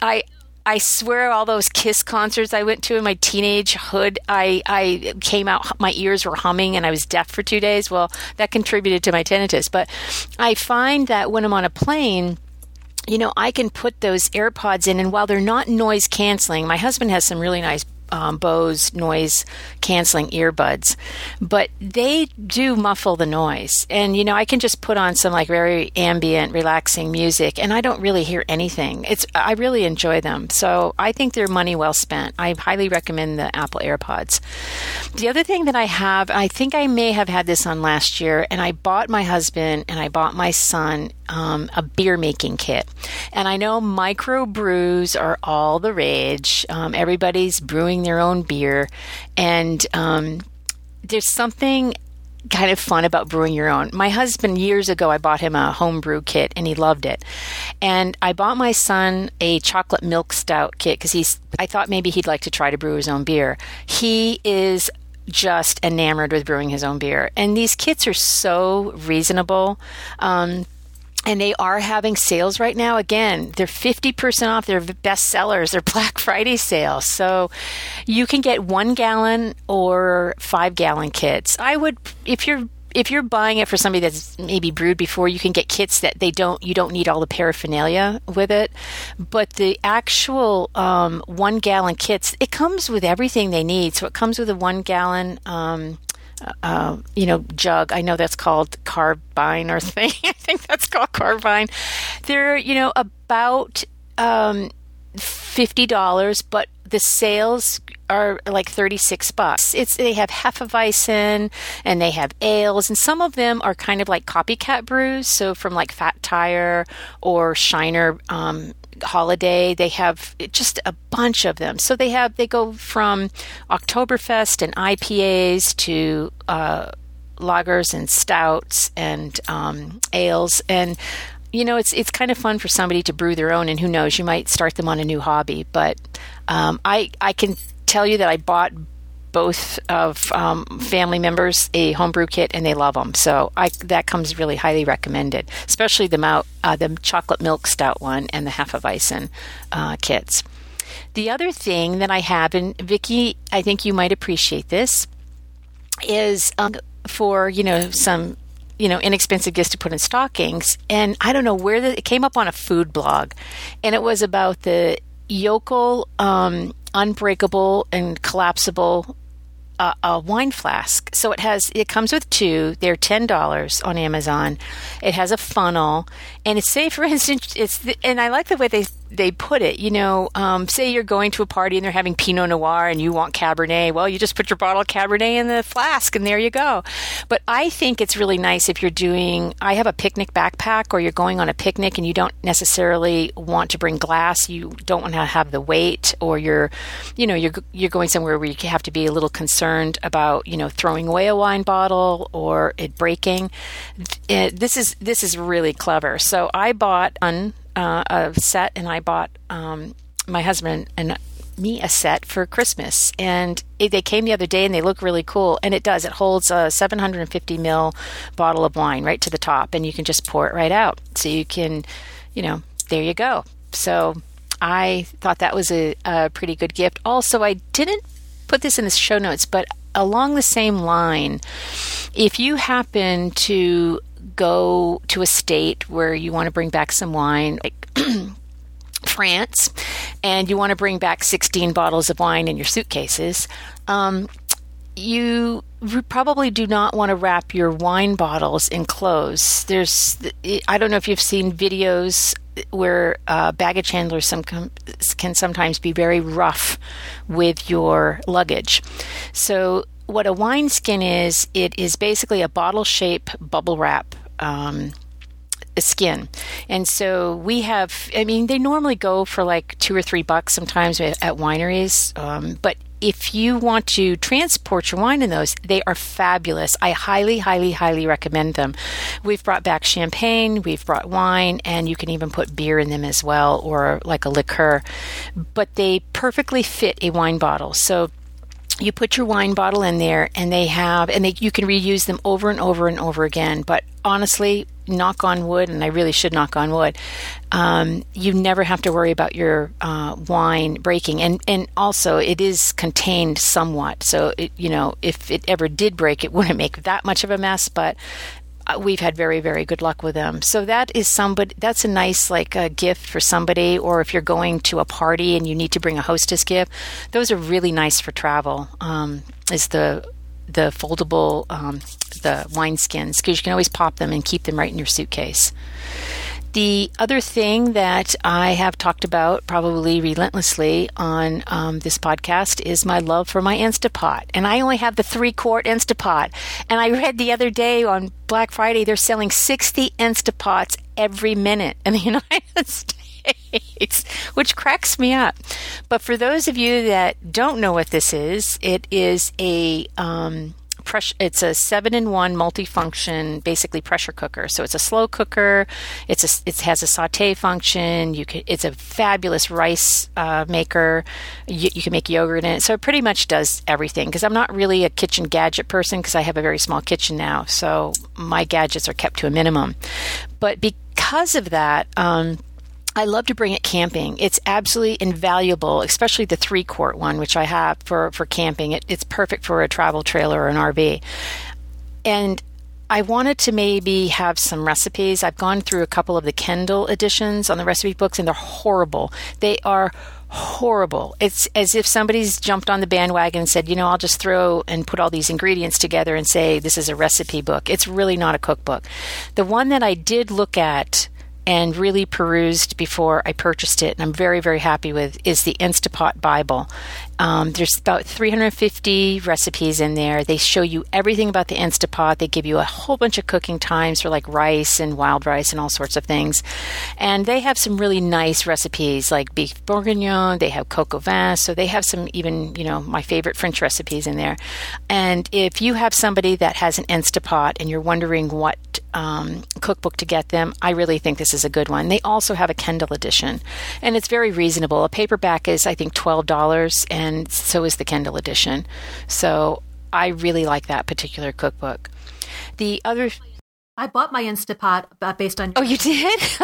I I swear all those Kiss concerts I went to in my teenage hood, I, I came out, my ears were humming and I was deaf for two days. Well, that contributed to my tinnitus. But I find that when I'm on a plane, you know, I can put those AirPods in, and while they're not noise canceling, my husband has some really nice um, Bose noise canceling earbuds, but they do muffle the noise. And you know, I can just put on some like very ambient, relaxing music, and I don't really hear anything. It's I really enjoy them, so I think they're money well spent. I highly recommend the Apple AirPods. The other thing that I have, I think I may have had this on last year, and I bought my husband and I bought my son um, a beer making kit. And I know micro brews are all the rage. Um, everybody's brewing their own beer. And um, there's something kind of fun about brewing your own. My husband, years ago, I bought him a homebrew kit and he loved it. And I bought my son a chocolate milk stout kit because he's, I thought maybe he'd like to try to brew his own beer. He is just enamored with brewing his own beer. And these kits are so reasonable. Um, and they are having sales right now. Again, they're 50% off their best sellers, their Black Friday sales. So you can get one gallon or five gallon kits. I would, if you're if you're buying it for somebody that's maybe brewed before, you can get kits that they don't you don't need all the paraphernalia with it. But the actual um, one gallon kits, it comes with everything they need. So it comes with a one gallon. Um, uh, you know, jug. I know that's called carbine or thing. I think that's called carbine. They're, you know, about um, fifty dollars, but the sales are like 36 bucks. It's they have hefeweizen and they have ales and some of them are kind of like copycat brews, so from like Fat Tire or Shiner um, holiday. They have just a bunch of them. So they have they go from oktoberfest and ipas to uh, lagers and stouts and um, ales. And you know, it's it's kind of fun for somebody to brew their own, and who knows, you might start them on a new hobby. But um, I I can tell you that I bought both of um, family members a homebrew kit, and they love them. So I that comes really highly recommended, especially the mount, uh, the chocolate milk stout one and the Hefeweizen uh, kits. The other thing that I have, and Vicki, I think you might appreciate this, is um, for you know some you know, inexpensive gifts to put in stockings. And I don't know where the, it came up on a food blog, and it was about the Yokel um, unbreakable and collapsible uh, a wine flask. So it has it comes with two. They're ten dollars on Amazon. It has a funnel, and it's say for instance, it's the, and I like the way they they put it. You know, um, say you're going to a party and they're having Pinot Noir and you want Cabernet. Well, you just put your bottle of Cabernet in the flask and there you go. But I think it's really nice if you're doing. I have a picnic backpack, or you're going on a picnic and you don't necessarily want to bring glass. You don't want to have the weight, or you're, you know, you're you're going somewhere where you have to be a little concerned about you know throwing away a wine bottle or it breaking. It, this is this is really clever. So I bought one uh, a set, and I bought um, my husband and me a set for Christmas. And it, they came the other day, and they look really cool. And it does; it holds a 750 ml bottle of wine right to the top, and you can just pour it right out. So you can, you know, there you go. So I thought that was a, a pretty good gift. Also, I didn't put this in the show notes, but along the same line, if you happen to go to a state where you want to bring back some wine, like France, and you want to bring back 16 bottles of wine in your suitcases, um, you probably do not want to wrap your wine bottles in clothes. There's, I don't know if you've seen videos where uh, baggage handlers some can sometimes be very rough with your luggage. So what a wineskin is, it is basically a bottle shape bubble wrap um, skin. And so we have, I mean, they normally go for like two or three bucks sometimes at wineries. Um, but if you want to transport your wine in those, they are fabulous. I highly, highly, highly recommend them. We've brought back champagne, we've brought wine, and you can even put beer in them as well, or like a liqueur. But they perfectly fit a wine bottle. So you put your wine bottle in there and they have and they, you can reuse them over and over and over again. But honestly knock on wood and i really should knock on wood um, you never have to worry about your uh, wine breaking. And and also it is contained somewhat. So it, you know if it ever did break it wouldn't make that much of a mess. But we've had very very good luck with them. So that is somebody that's a nice like a gift for somebody or if you're going to a party and you need to bring a hostess gift those are really nice for travel um, is the the foldable um, the wine skins because you can always pop them and keep them right in your suitcase the other thing that I have talked about probably relentlessly on um, this podcast is my love for my Instapot. And I only have the three quart Instapot. And I read the other day on Black Friday they're selling 60 Instapots every minute in the United States. which cracks me up. But for those of you that don't know what this is, it is a um, pressure. It's a seven in one multifunction, basically pressure cooker. So it's a slow cooker. It's a, it has a saute function. You can. It's a fabulous rice uh, maker. You, you, can make yogurt in it. So it pretty much does everything. Because I'm not really a kitchen gadget person because I have a very small kitchen now. So my gadgets are kept to a minimum. But because of that. Um, I love to bring it camping. It's absolutely invaluable, especially the three quart one, which I have for, for camping. It, it's perfect for a travel trailer or an RV. And I wanted to maybe have some recipes. I've gone through a couple of the Kindle editions on the recipe books, and they're horrible. They are horrible. It's as if somebody's jumped on the bandwagon and said, you know, I'll just throw and put all these ingredients together and say this is a recipe book. It's really not a cookbook. The one that I did look at and really perused before I purchased it, and I'm very, very happy with, is the Instapot Bible. Um, there's about 350 recipes in there. They show you everything about the Instapot. They give you a whole bunch of cooking times for like rice and wild rice and all sorts of things. And they have some really nice recipes like beef bourguignon. They have coq au vin. So they have some even, you know, my favorite French recipes in there. And if you have somebody that has an Instapot and you're wondering what um, cookbook to get them, I really think this is a good one. They also have a Kindle edition, and it's very reasonable. A paperback is, I think, twelve dollars, and so is the Kindle edition. So I really like that particular cookbook. The other. I bought my Instapot uh, based on. Oh, you did?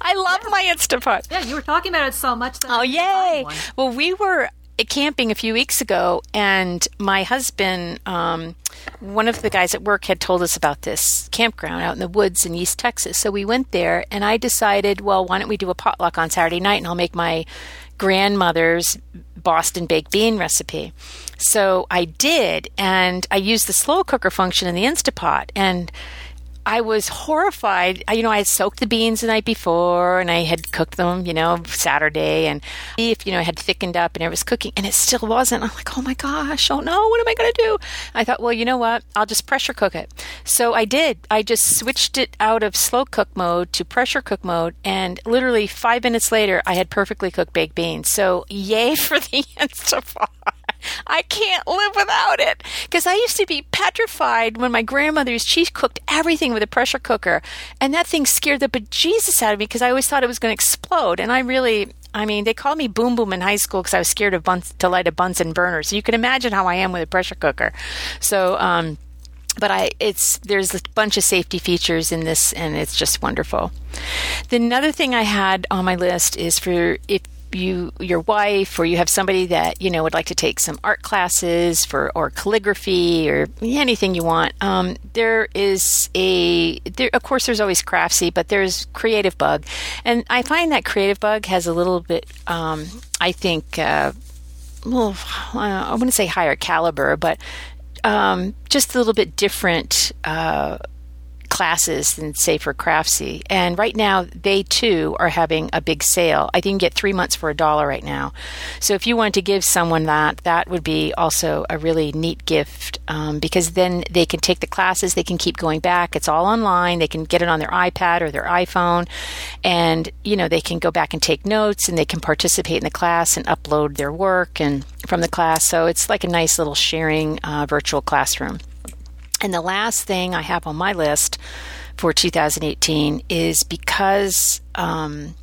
I love yeah. my Instapot. Yeah, you were talking about it so much. oh, yay! Well, we were camping a few weeks ago, and my husband, um, one of the guys at work, had told us about this campground out in the woods in East Texas. So we went there, and I decided, well, why don't we do a potluck on Saturday night, and I'll make my grandmother's Boston baked bean recipe. So I did, and I used the slow cooker function in the Instapot, and I was horrified. You know, I had soaked the beans the night before and I had cooked them, you know, Saturday and if, you know, I had thickened up and it was cooking and it still wasn't. I'm like, oh my gosh, oh no, what am I going to do? I thought, well, you know what? I'll just pressure cook it. So I did. I just switched it out of slow cook mode to pressure cook mode and literally five minutes later, I had perfectly cooked baked beans. So yay for the Instapot. I can't live without it. Because I used to be petrified when my grandmother's she cooked everything with a pressure cooker, and that thing scared the bejesus out of me because I always thought it was going to explode. And I really, I mean, they called me Boom Boom in high school because I was scared of buns, to light a Bunsen burner. So you can imagine how I am with a pressure cooker. So, um, but I, it's there's a bunch of safety features in this, and it's just wonderful. The another thing I had on my list is for if you your wife or you have somebody that you know would like to take some art classes for or calligraphy or anything you want um, there is a there of course there's always craftsy but there's Creativebug. And i find that Creativebug has a little bit um, i think uh, well i wouldn't say higher caliber but um, just a little bit different uh, classes than say for Craftsy. And right now they too are having a big sale. I think you get three months for a dollar right now. So if you wanted to give someone that, that would be also a really neat gift um, because then they can take the classes, they can keep going back. It's all online. They can get it on their iPad or their iPhone, and you know they can go back and take notes and they can participate in the class and upload their work and from the class. So it's like a nice little sharing uh, virtual classroom. And the last thing I have on my list for 2018 is because um,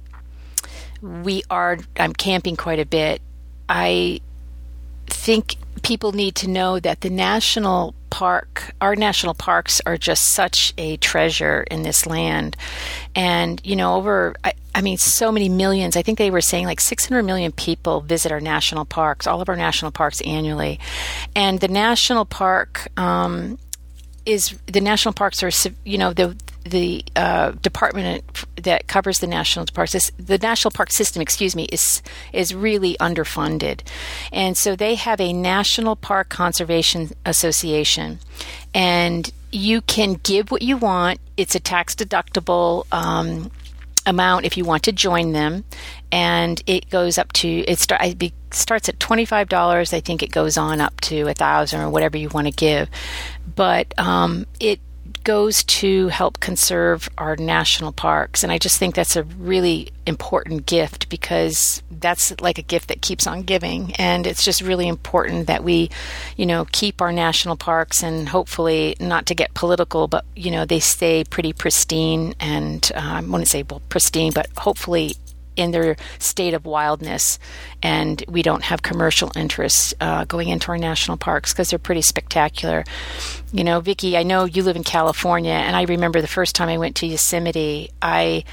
we are, I'm camping quite a bit. I think people need to know that the national park, our national parks are just such a treasure in this land. And, you know, over, I, I, mean, so many millions, I think they were saying like 600 million people visit our national parks, all of our national parks annually. And the national park, um, is the national parks are you know the the uh, department that covers the national parks the national park system excuse me is is really underfunded. And so they have a national park conservation association. And you can give what you want. It's a tax deductible um, amount if you want to join them. And it goes up to it, start, starts at $25 i think it goes on up to a thousand or whatever you want to give. But um, it goes to help conserve our national parks. And I just think that's a really important gift because that's like a gift that keeps on giving. And it's just really important that we, you know, keep our national parks and hopefully not to get political, but, you know, they stay pretty pristine and uh, I wouldn't say, well, pristine, but hopefully in their state of wildness, and we don't have commercial interests uh, going into our national parks because they're pretty spectacular. You know, Vicki, I know you live in California, and I remember the first time I went to Yosemite, I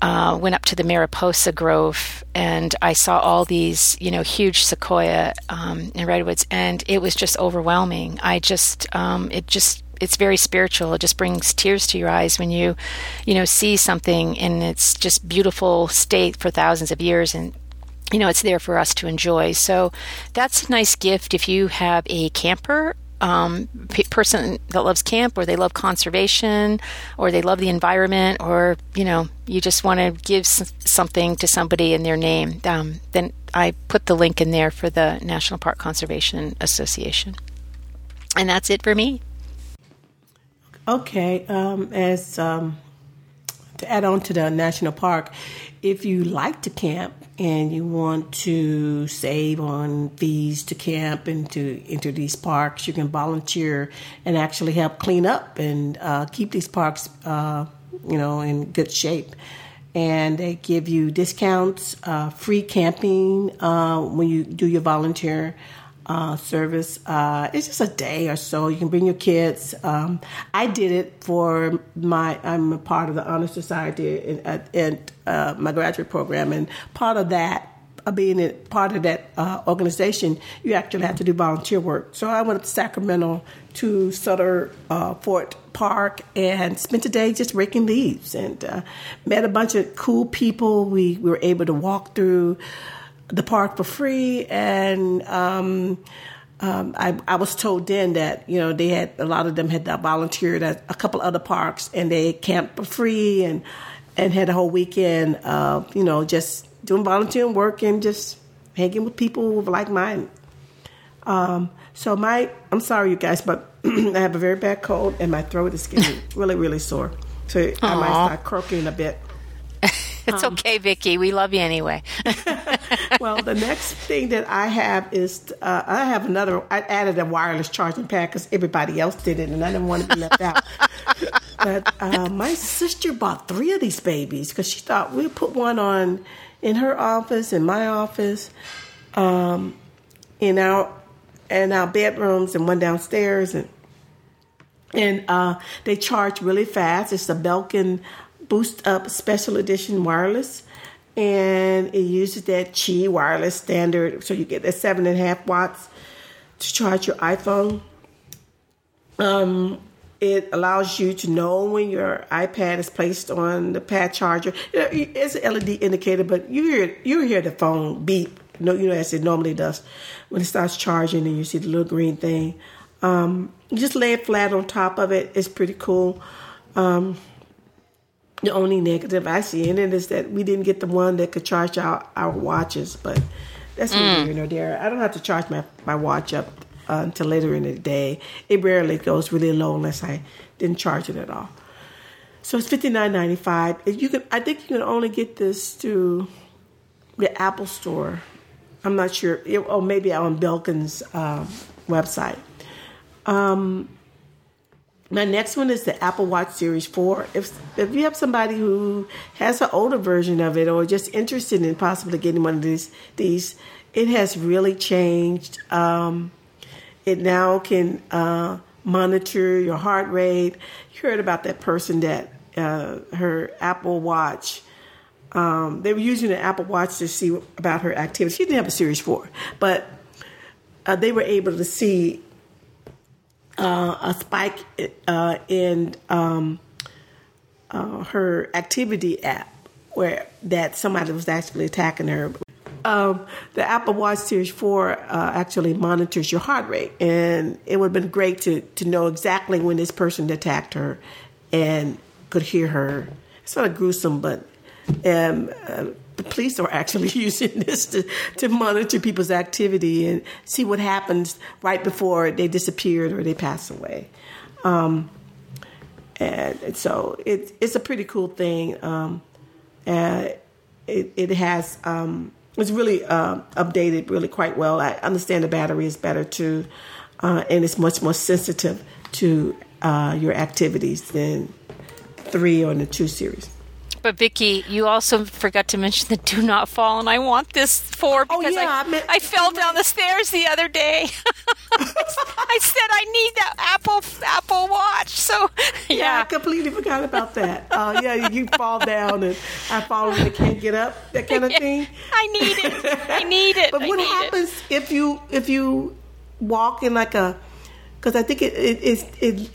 uh, went up to the Mariposa Grove and I saw all these, you know, huge sequoia um, and redwoods, and it was just overwhelming. I just, um, it just it's very spiritual. It just brings tears to your eyes when you, you know, see something in its just beautiful state for thousands of years and you know, it's there for us to enjoy. So that's a nice gift if you have a camper um, person that loves camp or they love conservation or they love the environment or you know you just want to give something to somebody in their name um, then i put the link in there for the national park conservation association and that's it for me okay um, as um, to add on to the national park if you like to camp and you want to save on fees to camp and to enter these parks, you can volunteer and actually help clean up and uh, keep these parks, uh, you know, in good shape. And they give you discounts, uh, free camping uh, when you do your volunteer uh, service. Uh, it's just a day or so. You can bring your kids. Um, I did it for my. I'm a part of the Honor Society in uh, my graduate program, and part of that. Uh, being a part of that uh, organization, you actually have to do volunteer work. So I went up to Sacramento to Sutter uh, Fort Park and spent a day just raking leaves and met a bunch of cool people. We, we were able to walk through the park for free, and um, um, I, I, was told then that you know they had a lot of them had volunteered at a couple other parks, and they camped for free and and had a whole weekend, uh, you know, just doing volunteering work and just hanging with people with like mine. Um, so my, I'm sorry, you guys, but I have a very bad cold and my throat is getting really, really sore. So Aww. I might start croaking a bit. it's um, okay, Vicki. We love you anyway. well, the next thing that I have is uh, I have another. I added a wireless charging pad because everybody else did it, and I didn't want to be left out. but uh, my sister bought three of these babies because she thought we'd put one on in her office, in my office, um, in our in our bedrooms, and one downstairs, and and uh, they charge really fast. It's a Belkin Boost Up Special Edition wireless, and it uses that Qi wireless standard, so you get that seven and a half watts to charge your iPhone. Um, it allows you to know when your iPad is placed on the pad charger. It's an LED indicator, but you hear you hear the phone beep. No, you know as it normally does when it starts charging, and you see the little green thing. Um, you just lay it flat on top of it. It's pretty cool. Um, the only negative I see in it is that we didn't get the one that could charge our, our watches, but that's mm. neither here nor there. I don't have to charge my, my watch up uh, until later in the day. It rarely goes really low unless I didn't charge it at all. So it's fifty nine ninety five. You can, I think you can only get this through the Apple Store. I'm not sure. It, or maybe on Belkin's um, website. Um, my next one is the Apple Watch Series 4. If if you have somebody who has an older version of it or just interested in possibly getting one of these these, it has really changed. Um, it now can uh, monitor your heart rate. You heard about that person that uh, her Apple Watch. Um, they were using the Apple Watch to see about her activity. She didn't have a Series 4, but uh, they were able to see uh, a spike uh, in um, uh, her activity app where that somebody was actually attacking her. Um, the Apple Watch Series 4 uh, actually monitors your heart rate, and it would have been great to, to know exactly when this person attacked her and could hear her. It's sort of gruesome, but um, uh, the police are actually using this to, to monitor people's activity and see what happens right before they disappeared or they pass away. Um, and so it, it's a pretty cool thing. Um, it, it has um, it's really uh, updated really quite well. I understand the battery is better too, uh, and it's much more sensitive to uh, your activities than three or the two series. But Vicki, you also forgot to mention the do not fall, and I want this for oh, because oh, yeah, I, I, meant, I fell down the stairs the other day. I said I need that Apple Apple Watch. So yeah, yeah I completely forgot about that. Uh, yeah, you fall down and I fall and I can't get up, that kind of thing. I need it. I need it. But I what happens it. if you if you walk in like a because I think it, it, it, it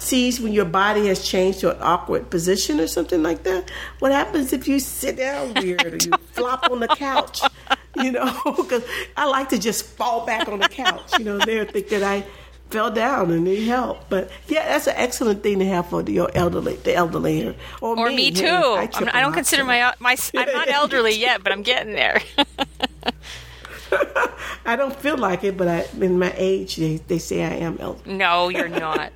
sees when your body has changed to an awkward position or something like that? What happens if you sit down weird or you flop on the couch? You know, because I like to just fall back on the couch. You know, they think that I fell down and need help. But yeah, that's an excellent thing to have for your elderly, the elderly, or, or me, me too. I, I, don't consider my my I'm not elderly yet, but I'm getting there. I don't feel like it, but I, in my age, they, they say I am elderly. No, you're not.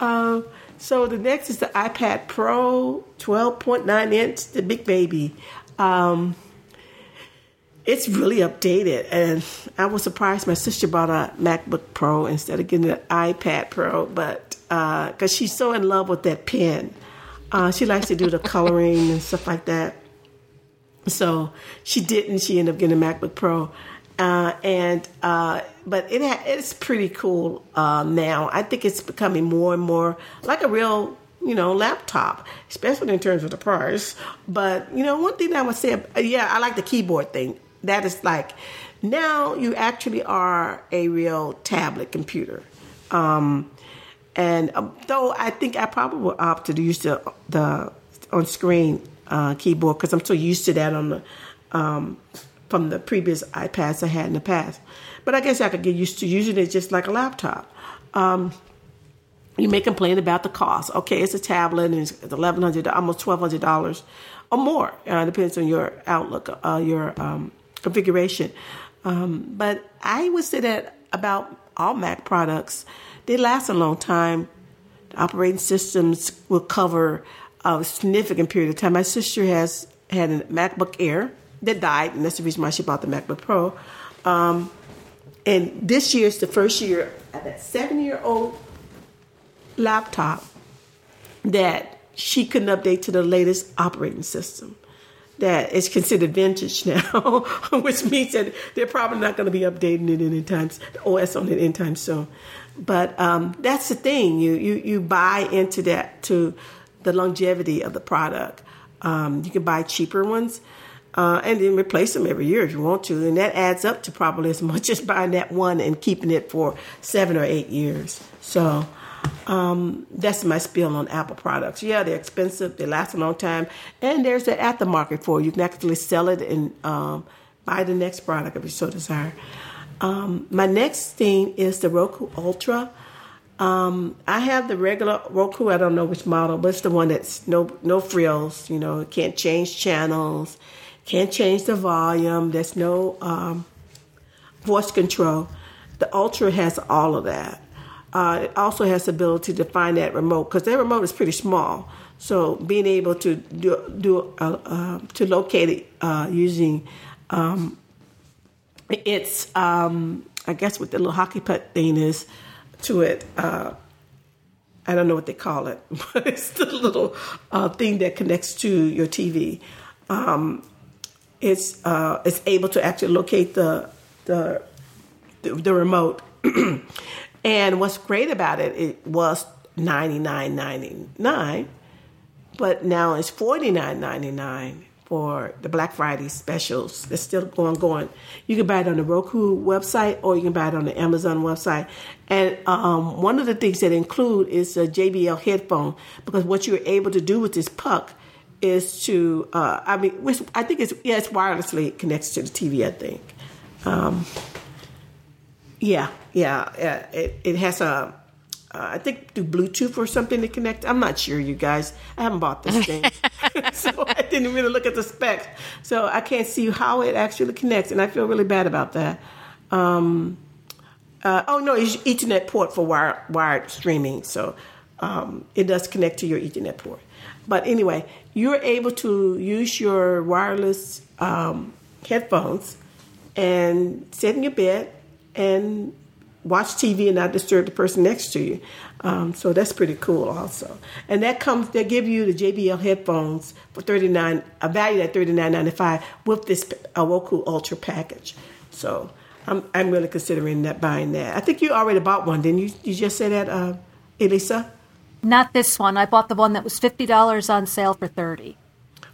um, so the next is the iPad Pro, 12.9 inch, the big baby. Um, it's really updated, and I was surprised my sister bought a MacBook Pro instead of getting an iPad Pro, but because uh, she's so in love with that pen, uh, she likes to do the coloring and stuff like that. So she didn't. She ended up getting a MacBook Pro, uh, and uh, but it ha- it's pretty cool uh, now. I think it's becoming more and more like a real you know laptop, especially in terms of the price. But you know, one thing I would say, yeah, I like the keyboard thing. That is like now you actually are a real tablet computer. Um, and um, though I think I probably would opt to use the the on screen uh, keyboard because I'm so used to that on the um, from the previous iPads I had in the past. But I guess I could get used to using it just like a laptop. Um, you may complain about the cost. Okay, it's a tablet and it's eleven hundred, almost twelve hundred dollars or more. Uh, depends on your outlook, uh, your um, configuration. Um, but I would say that about all Mac products, they last a long time. Operating systems will cover a significant period of time. My sister has had a MacBook Air that died, and that's the reason why she bought the MacBook Pro. Um, and this year is the first year of that seven year old laptop that she couldn't update to the latest operating system. That is considered vintage now, which means that they're probably not going to be updating it anytime OS on it anytime soon. But um, that's the thing you, you you buy into that to the longevity of the product. Um, you can buy cheaper ones uh, and then replace them every year if you want to, and that adds up to probably as much as buying that one and keeping it for seven or eight years. So um, that's my spiel on Apple products. Yeah, they're expensive, they last a long time, and there's that at the aftermarket for you. You can actually sell it and um, buy the next product if you so desire. Um, my next thing is the Roku Ultra. Um, I have the regular Roku. I don't know which model, but it's the one that's no no frills. You know, can't change channels, can't change the volume. There's no um, voice control. The Ultra has all of that. Uh, it also has the ability to find that remote because that remote is pretty small. So being able to do, do uh, uh, to locate it uh, using um, it's um, I guess what the little hockey puck thing is to it. Uh, I don't know what they call it, but it's the little uh, thing that connects to your TV. Um, it's uh, it's able to actually locate the the the, the remote. and what's great about it, it was ninety nine ninety nine, but now it's forty nine ninety nine for the Black Friday specials. It's still going going. You can buy it on the Roku website or you can buy it on the Amazon website. And um, one of the things that include is a JBL headphone because what you're able to do with this puck is to uh, I mean I think it's yeah it's wirelessly connects to the TV I think. Um, yeah, yeah, yeah. It, it has a uh, I think through Bluetooth or something to connect. I'm not sure, you guys. I haven't bought this thing, so I didn't really look at the specs. So I can't see how it actually connects, and I feel really bad about that. Um, uh, oh no, it's Ethernet port for wire, wired streaming, so um, it does connect to your Ethernet port. But anyway, you're able to use your wireless um, headphones and sit in your bed and watch TV and not disturb the person next to you. Um, so that's pretty cool, also. And that comes, they give you the JBL headphones for thirty nine, a value at thirty nine ninety five with this Roku Ultra package. So I'm I'm really considering that buying that. I think you already bought one, didn't you? You just say that, uh, Elisa? Not this one. I bought the one that was fifty dollars on sale for thirty.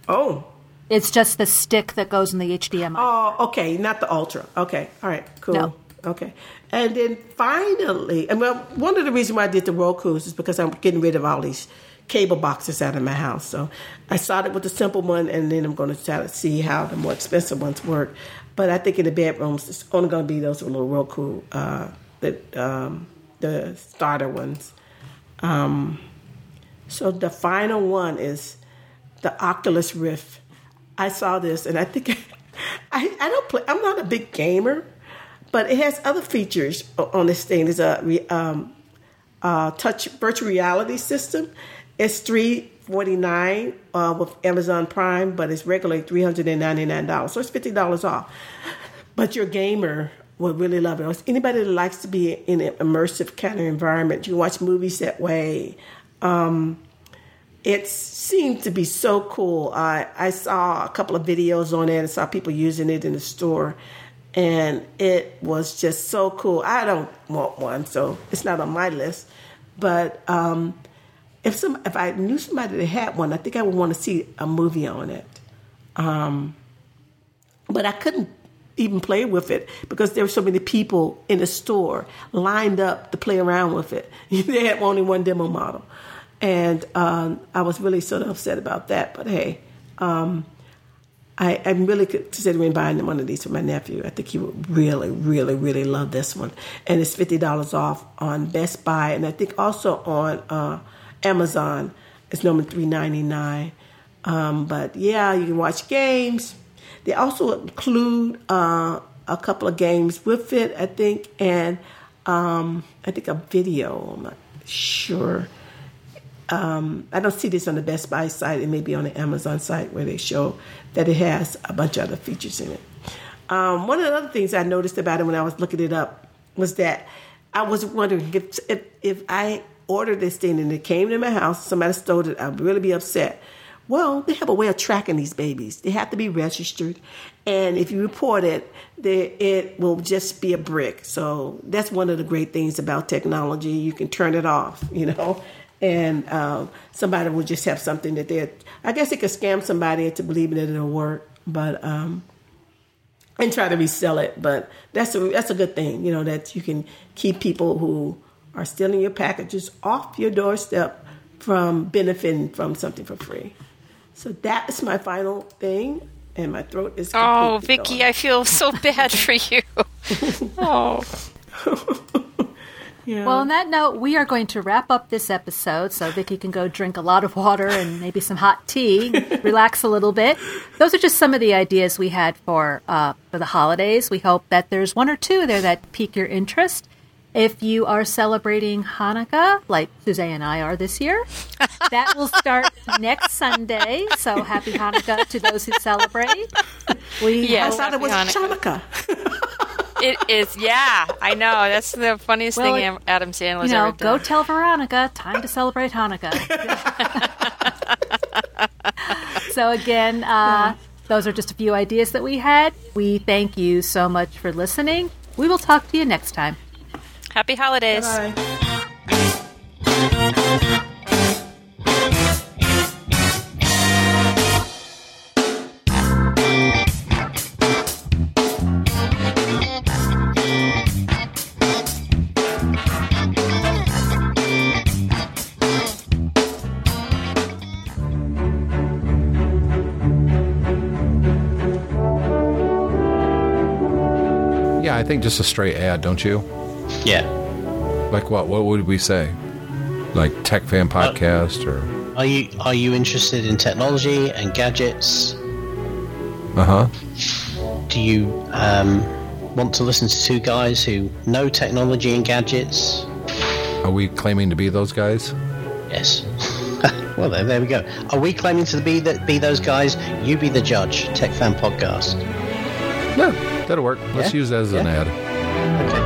Oh. It's just the stick that goes in the HDMI. Oh, okay, not the Ultra. Okay, all right, cool. No. Okay. And then finally, and well, one of the reasons why I did the Roku's is because I'm getting rid of all these cable boxes out of my house. So I started with the simple one, and then I'm going to try to see how the more expensive ones work. But I think in the bedrooms, it's only going to be those little Roku, uh, the um, the starter ones. Um, so the final one is the Oculus Rift. I saw this, and I think I, I don't play. I'm not a big gamer, but it has other features on this thing. There's a um, uh, touch virtual reality system. It's three forty nine uh, with Amazon Prime, but it's regularly three hundred and ninety nine dollars, so it's fifty dollars off. But your gamer will really love it. Anybody that likes to be in an immersive kind of environment, you watch movies that way. Um, it seemed to be so cool. I, I saw a couple of videos on it and saw people using it in the store, and it was just so cool. I don't want one, so it's not on my list. But um, if some if I knew somebody that had one, I think I would want to see a movie on it. Um, but I couldn't even play with it because there were so many people in the store lined up to play around with it. they had only one demo model. And um, I was really sort of upset about that. But hey, um, I, am really considering buying one of these for my nephew. I think he would really, really, really love this one. And it's $50 off on Best Buy. And I think also on uh, Amazon, it's normally $3.99. Um, but yeah, you can watch games. They also include uh, a couple of games with it, I think, and um, I think a video. I'm not sure. Um, I don't see this on the Best Buy site. It may be on the Amazon site where they show that it has a bunch of other features in it. Um, one of the other things I noticed about it when I was looking it up was that I was wondering if if, if I ordered this thing and it came to my house, somebody stole it, I'd really be upset. Well, they have a way of tracking these babies. They have to be registered, and if you report it, they, it will just be a brick. So that's one of the great things about technology. You can turn it off, you know, and um, somebody will just have something that they. I guess it could scam somebody into believing that it'll work, but um, and try to resell it. But that's a that's a good thing, you know, that you can keep people who are stealing your packages off your doorstep from benefiting from something for free. So that's my final thing, and my throat is. Oh, Vicki, gone. I feel so bad for you. oh. yeah. Well, on that note, we are going to wrap up this episode so Vicki can go drink a lot of water and maybe some hot tea, relax a little bit. Those are just some of the ideas we had for uh, for the holidays. We hope that there's one or two there that pique your interest. If you are celebrating Hanukkah, like Suzanne and I are this year, that will start next Sunday. So happy Hanukkah to those who celebrate. We yeah, I thought it was Hanukkah. it is, yeah. I know. That's the funniest well, thing Adam Sandler's you know, ever done. Go tell Veronica, time to celebrate Hanukkah. so again, uh, those are just a few ideas that we had. We thank you so much for listening. We will talk to you next time. Happy holidays. Bye. Yeah, I think just a straight ad, don't you? Yeah. Like what? What would we say? Like Tech Fan Podcast or? Are you are you interested in technology and gadgets? Uh huh. Do you um, want to listen to two guys who know technology and gadgets? Are we claiming to be those guys? Yes. well, there, there we go. Are we claiming to be that be those guys? You be the judge. Tech Fan Podcast. Yeah, that'll work. Let's yeah? use that as yeah? an ad. Okay.